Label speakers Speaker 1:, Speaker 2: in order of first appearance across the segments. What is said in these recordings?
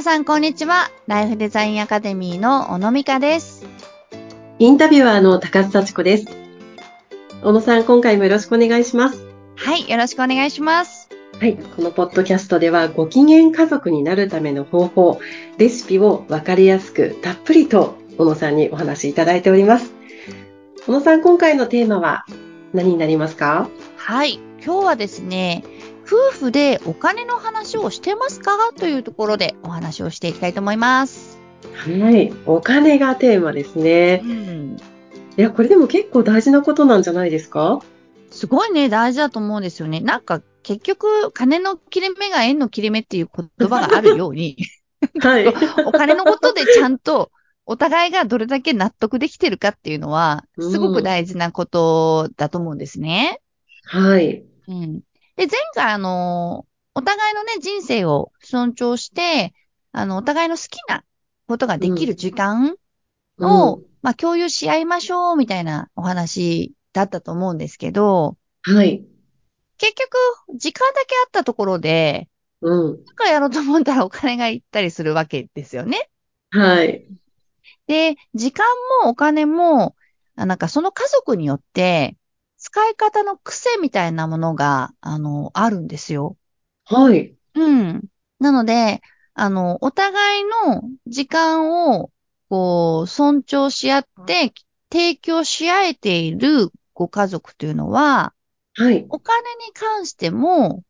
Speaker 1: 皆さん、こんにちは。ライフデザインアカデミーの小野美香です。
Speaker 2: インタビュアーの高須幸子です。小野さん、今回もよろしくお願いします。
Speaker 1: はい、よろしくお願いします。
Speaker 2: はい。このポッドキャストでは、ご機嫌家族になるための方法、レシピをわかりやすく、たっぷりと小野さんにお話しいただいております。小野さん、今回のテーマは何になりますか？
Speaker 1: はい、今日はですね、夫婦でお金の話をしてますか？というところでお話をしていきたいと思います。
Speaker 2: はい。お金がテーマですね
Speaker 1: う。ん。
Speaker 2: いや、これでも結構大事なことなんじゃないですか？
Speaker 1: すごいね、大事だと思うんですよね。なんか、結局、金の切れ目が円の切れ目っていう言葉があるように、
Speaker 2: はい。
Speaker 1: お金のことでちゃんと、お互いがどれだけ納得できてるかっていうのは、すごく大事なことだと思うんですね。
Speaker 2: はい。
Speaker 1: うん。で、前回あの、お互いのね、人生を尊重して、あの、お互いの好きなことができる時間を、
Speaker 2: うん
Speaker 1: まあ、共有し合いましょう、みたいなお話だったと思うんですけど、
Speaker 2: はい。
Speaker 1: 結局、時間だけあったところで、
Speaker 2: うん。
Speaker 1: なんかやろうと思ったらお金がいったりするわけですよね。
Speaker 2: はい。
Speaker 1: で、時間もお金も、あなんかその家族によって、使い方の癖みたいなものが、あの、あるんですよ。
Speaker 2: はい。
Speaker 1: うん。なので、あの、お互いの時間を、こう、尊重し合って、提供し合えているご家族というのは、
Speaker 2: はい。
Speaker 1: お金に関しても、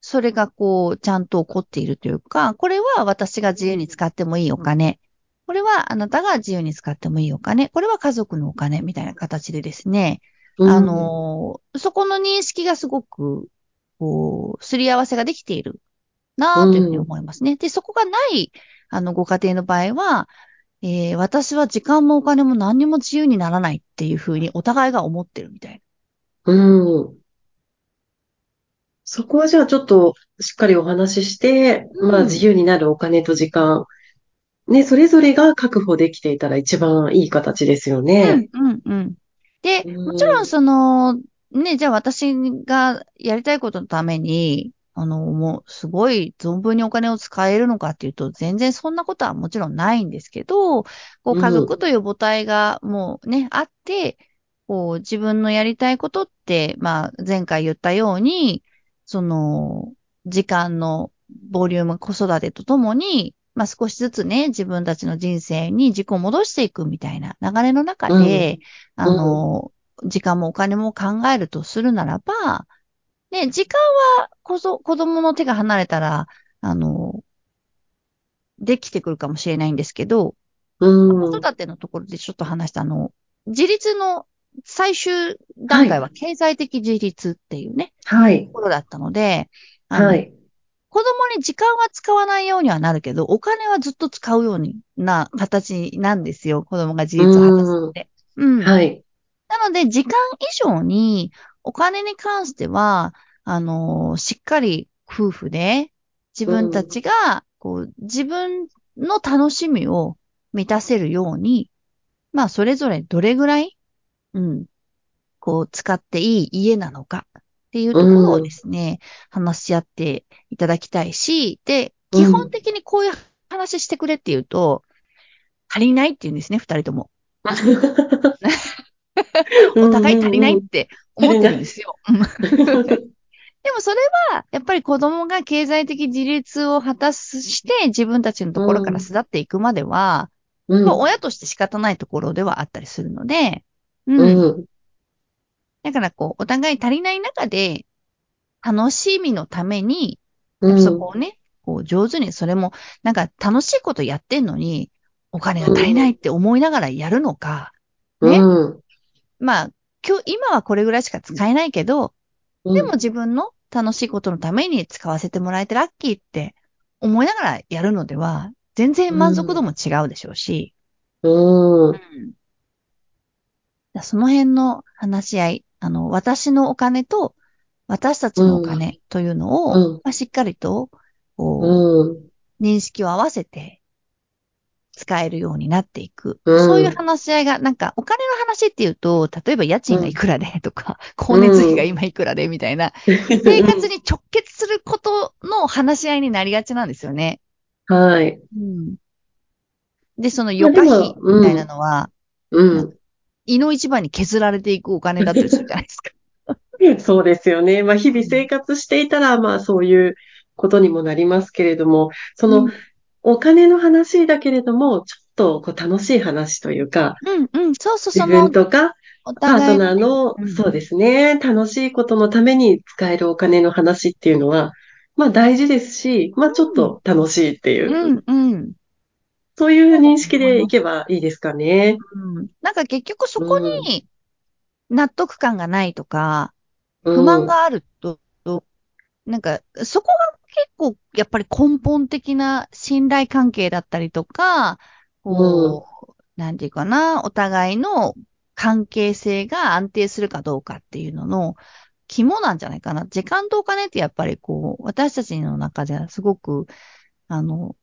Speaker 1: それがこう、ちゃんと起こっているというか、これは私が自由に使ってもいいお金。これはあなたが自由に使ってもいいお金。これは家族のお金みたいな形でですね、
Speaker 2: うん
Speaker 1: あ、の、そこの認識がすごく、こう、すり合わせができているなあというふうに思いますね。で、そこがない、あの、ご家庭の場合は、えー私は時間もお金も何にも自由にならないっていうふうにお互いが思ってるみたい
Speaker 2: うん。そこはじゃあちょっとしっかりお話しして、
Speaker 1: うん
Speaker 2: まあ自由になるお金と時間、ね、それぞれが確保できていたら一番いい形ですよ
Speaker 1: な。
Speaker 2: ね。
Speaker 1: うん、うん、うん。で、
Speaker 2: うん。
Speaker 1: もちろんその、ね、じゃあ私がやりたいことのために、あの、もうすごい存分にお金を使えるのかっていうと、全然そんなことはもちろんないんですけど、こう
Speaker 2: うん
Speaker 1: 家族という母体がもうね、あって、こう自分のやりたいことって、まあ前回言ったように、その、時間のボリューム、子育てとともに、まあ少しずつね、自分たちの人生に軸を戻していくみたいな流れの中で、あの、時間もお金も考えるとするならば、ね、時間はこそ子供の手が離れたら、あの、できてくるかもしれないんですけど、
Speaker 2: うん。
Speaker 1: 子育てのところでちょっと話したあの、自立の最終段階は経済的自立っていうね、
Speaker 2: はい
Speaker 1: と。ころだったので、あの
Speaker 2: はい。
Speaker 1: 子供に時間は使わないようにはなるけど、お金はずっと使うようにな形なんですよ。子供が自立を果たすので。うん。
Speaker 2: はい。
Speaker 1: なので、時間以上に、お金に関しては、あの、しっかり夫婦で、自分たちが、こう、自分の楽しみを満たせるように、まあ、それぞれどれぐらい、うん、こう、使っていい家なのかっていうところをですね、話し合っていただきたいし、で、
Speaker 2: うん
Speaker 1: 基本的にこういう話してくれっていうと、足りないって言うんですね、二人とも。お互い足りないって思ってるんですよ。でもそれは、やっぱり子供が経済的自立を果たして、自分たちのところから巣立っていくまでは、
Speaker 2: うん
Speaker 1: まあ親として仕方ないところではあったりするので、うん。
Speaker 2: うん。
Speaker 1: だからこう、お互い足りない中で、楽しみのために、
Speaker 2: うん。
Speaker 1: そこをね、こう上手に、それも、なんか楽しいことやってんのに、お金が足りないって思いながらやるのか、ね
Speaker 2: うん。
Speaker 1: まあ、今日、今はこれぐらいしか使えないけど、
Speaker 2: うん
Speaker 1: でも自分の楽しいことのために使わせてもらえてラッキーって思いながらやるのでは、全然満足度も違うでしょうし、
Speaker 2: うん。
Speaker 1: その辺の話し合い、あの、私のお金と私たちのお金というのを、
Speaker 2: うん
Speaker 1: まあ、しっかりと、こう、
Speaker 2: うん。
Speaker 1: 認識を合わせて使えるようになっていく。
Speaker 2: うん
Speaker 1: そういう話し合いが、なんかお金の話っていうと、例えば家賃がいくらで とか、光熱費が今いくらでみたいな、生活に直結することの話し合いになりがちなんですよね。
Speaker 2: はい。
Speaker 1: うん。で、その余暇費みたいなのは、
Speaker 2: うん。
Speaker 1: 胃の一番に削られていくお金だったりするじゃないですか。
Speaker 2: そうですよね。まあ、日々生活していたら、まあ、そういうことにもなりますけれども、その、お金の話だけれども、ちょっとこう楽しい話というか、
Speaker 1: うん、うん、そうそう、
Speaker 2: 自分とか
Speaker 1: お
Speaker 2: パートナーの
Speaker 1: うん、
Speaker 2: そうですね、楽しいことのために使えるお金の話っていうのは、まあ大事ですし、まあちょっと楽しいっていう、
Speaker 1: うん、うん。
Speaker 2: そういう認識でいけばいいですかね。
Speaker 1: うんなんか結局そこ
Speaker 2: うん
Speaker 1: に納得感がないとか、
Speaker 2: うん
Speaker 1: 不満があると、なんかそこが結構やっぱり根本的な信頼関係だったりとか、こう、なんていうかな、お互いの関係性が安定するかどうかっていうのの肝なんじゃないかな。時間とお金ってやっぱりこう、私たちの中ではすごく、あの、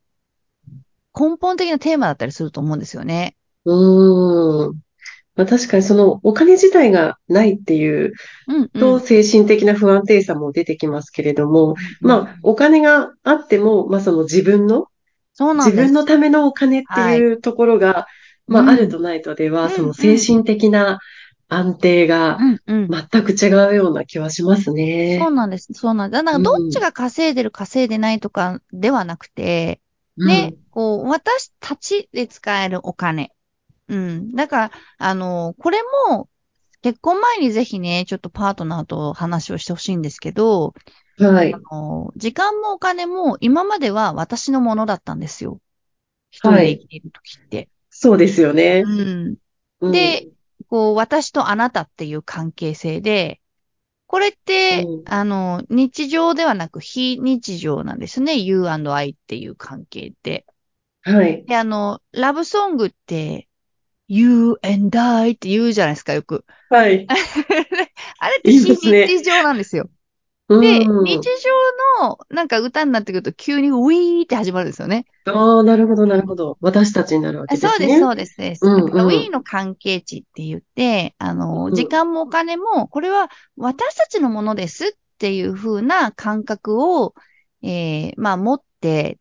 Speaker 1: 根本的なテーマだったりすると思うんですよね。
Speaker 2: うん。まあ確かにそのお金自体がないっていう
Speaker 1: うん、うん。
Speaker 2: と精神的な不安定さも出てきますけれども、まあお金があっても、まあその自分の
Speaker 1: そうなんです。
Speaker 2: 自分のためのお金っていうところが、ま
Speaker 1: うん
Speaker 2: あ、あるとないとでは、
Speaker 1: うん
Speaker 2: その精神的な安定が
Speaker 1: うん、うん。
Speaker 2: 全く違うような気はしますね
Speaker 1: そう。なんです。そうなんです。だから、
Speaker 2: うん
Speaker 1: どっちが稼いでる、稼いでないとかではなくて、ね、私たちで使えるお金。うん。だから、あの、これも、結婚前にぜひね、ちょっとパートナーと話をしてほしいんですけど、
Speaker 2: うん。はい
Speaker 1: あ。の時間もお金も今までは私のものだったんですよ。一人
Speaker 2: はい
Speaker 1: で生きている時って。
Speaker 2: そうですよね。
Speaker 1: うん。
Speaker 2: うん
Speaker 1: で、こう、私とあなたっていう関係性で、これって、
Speaker 2: うん
Speaker 1: あの、日常ではなく非日常なんですね。you and I っていう関係って。
Speaker 2: はい。
Speaker 1: で、あの、ラブソングって、you and I って言うじゃないですか、よく。
Speaker 2: はい。
Speaker 1: あれって非日常なんですよ。
Speaker 2: うん
Speaker 1: で、日常のなんか歌になってくると急にウィーって始まるんですよね。
Speaker 2: ああ、なるほど、なるほど。私たちになるわけですね。
Speaker 1: あそうです、そうですです。
Speaker 2: うんうん
Speaker 1: ウィーの関係値って言って、あの、
Speaker 2: うん
Speaker 1: 時間もお金も、これは私たちのものですっていう風な感覚を、えーまあ持って、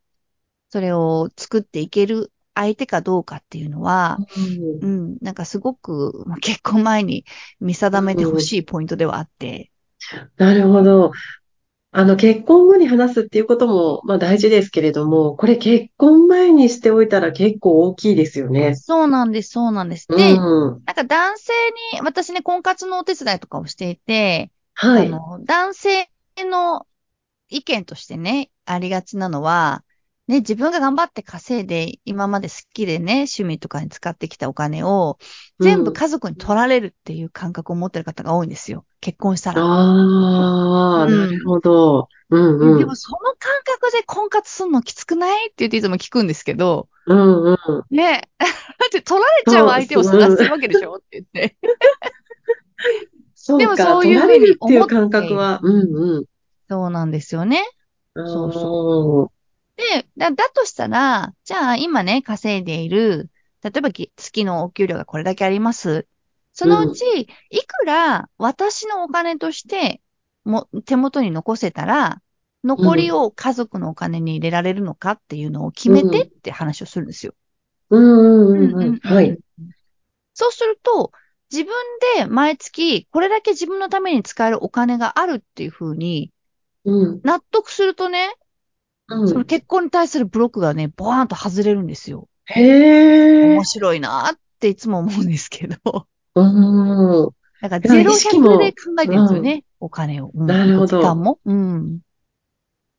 Speaker 1: それを作っていける相手かどうかっていうのは、
Speaker 2: うん
Speaker 1: うん、なんかすごく、まあ、結婚前に見定めてほしいポイントではあって、
Speaker 2: なるほど。あの、結婚後に話すっていうことも、まあ大事ですけれども、これ結婚前にしておいたら結構大きいですよね。
Speaker 1: そうなんです、そうなんです。
Speaker 2: う
Speaker 1: で、
Speaker 2: ん。
Speaker 1: なんか男性に、私ね、婚活のお手伝いとかをしていて、
Speaker 2: はい。
Speaker 1: あの、男性の意見としてね、ありがちなのは、ね、自分が頑張って稼いで、今まで好きでね、趣味とかに使ってきたお金を、全部家族に取られるっていう感覚を持ってる方が多いんですよ。結婚したら。
Speaker 2: ああ、
Speaker 1: うん
Speaker 2: なるほど。うんうん
Speaker 1: でも。その感覚で婚活するのきつくないって言っていつも聞くんですけど、
Speaker 2: うんうん。
Speaker 1: ね、だって取られちゃう相手を探してるわけでしょって言って。でも
Speaker 2: そうか、
Speaker 1: そういう
Speaker 2: 取られるっていう
Speaker 1: ふうに思って
Speaker 2: 感覚は、うんうん。
Speaker 1: そうなんですよね。そう
Speaker 2: そ
Speaker 1: で、だ、だとしたら、じゃあ今ね、稼いでいる、例えばき月のお給料がこれだけあります。そのうち、いくら私のお金としても手元に残せたら、残りを家族のお金に入れられるのかっていうのを決めてって話をするんですよ。
Speaker 2: う。うんうんうんうん。はい。
Speaker 1: そうすると、自分で毎月これだけ自分のために使えるお金があるっていうふうに
Speaker 2: うん。
Speaker 1: 納得するとね、
Speaker 2: うん。
Speaker 1: その結婚に対するブロックがね、ボーンと外れるんですよ。
Speaker 2: へえ
Speaker 1: 面。白いなっていつも思うんですけど。
Speaker 2: うん。
Speaker 1: だからゼロ
Speaker 2: 意識も
Speaker 1: 100で考えてるんですよね、お金を。うん
Speaker 2: なるほど
Speaker 1: 時間も。うん。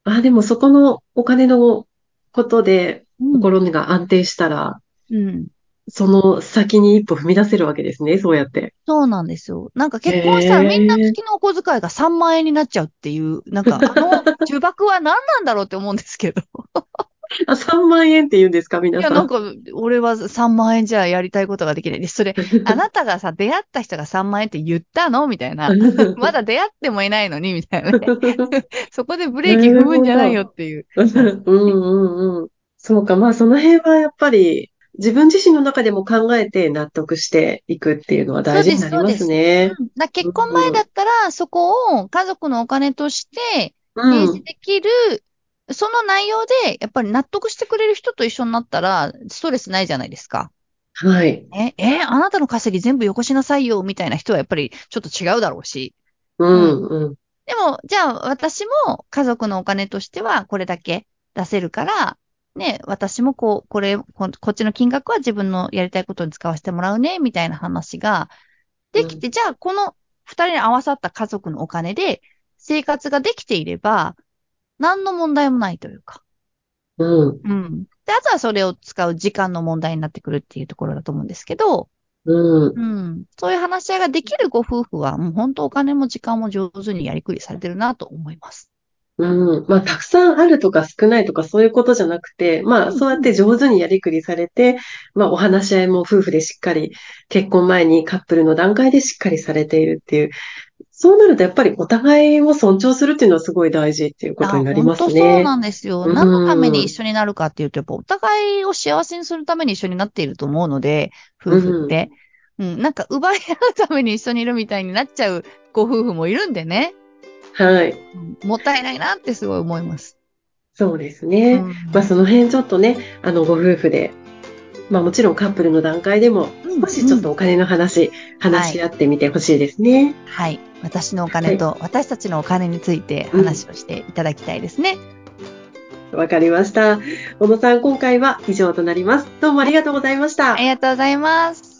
Speaker 2: あ、でもそこのお金のことで
Speaker 1: うん
Speaker 2: 心が安定したら、
Speaker 1: うん。
Speaker 2: その先に一歩踏み出せるわけですね、そうやって。
Speaker 1: そうなんですよ。なんか結婚したらみんな月のお小遣いが3万円になっちゃうっていう、なんかあの 呪縛は何なんだろうって思うんですけど。
Speaker 2: あ、3万円って言うんですか、皆
Speaker 1: いや、
Speaker 2: さん。
Speaker 1: なんか、俺は3万円じゃやりたいことができない。でそれ、あなたがさ、出会った人が3万円って言ったの？みたいな。まだ出会ってもいないのに？みたいなね。そこでブレーキ踏むんじゃないよっていう。
Speaker 2: うんうんうん。そうか、まあその辺はやっぱり自分自身の中でも考えて納得していくっていうのは大事になりますね。
Speaker 1: うんだ結婚前だったら、そこを家族のお金として、
Speaker 2: う
Speaker 1: 提示
Speaker 2: ん。
Speaker 1: できる、その内容で、やっぱり納得してくれる人と一緒になったら、ストレスないじゃないですか。
Speaker 2: はい。
Speaker 1: え、え、あなたの稼ぎ全部よこしなさいよ、みたいな人はやっぱりちょっと違うだろうし。
Speaker 2: うん、うん。
Speaker 1: でも、じゃあ私も家族のお金としてはこれだけ出せるから、ね、私もこう、これ、ここっちの金額は自分のやりたいことに使わせてもらうね、みたいな話ができて、じゃあこの二人に合わさった家族のお金で生活ができていれば、何の問題もないというか。
Speaker 2: うん、
Speaker 1: うん。で、あとはそれを使う時間の問題になってくるっていうところだと思うんですけど、
Speaker 2: うん。
Speaker 1: うん。そういう話し合いができるご夫婦は、もう本当お金も時間も上手にやりくりされてるなと思います。
Speaker 2: うん。まあ、たくさんあるとか少ないとかそういうことじゃなくて、まあ、そうやって上手にやりくりされて、まあ、お話し合いも夫婦でしっかり、結婚前にカップルの段階でしっかりされているっていう、そうなるとやっぱりお互いを尊重するっていうのはすごい大事っていうことになります
Speaker 1: あ本当そう
Speaker 2: ね。
Speaker 1: なんですよ。
Speaker 2: うん
Speaker 1: 何のために一緒になるかっていうと、やっぱお互いを幸せにするために一緒になっていると思うので、夫婦って。うん、なんか奪い合うために一緒にいるみたいになっちゃうご夫婦もいるんでね。
Speaker 2: はい。
Speaker 1: うんもったいないなってすごい思います。
Speaker 2: そうですね。
Speaker 1: うん
Speaker 2: まあ、その辺ちょっとね、あの、ご夫婦で、まあ、もちろんカップルの段階でも、少しちょっとお金の話、話し合ってみてほしいですね。
Speaker 1: はい。私のお金と私たちのお金について話をしていただきたいですね。
Speaker 2: わかりました。小野さん、今回は以上となります。どうもありがとうございました
Speaker 1: あ。りがとうございます。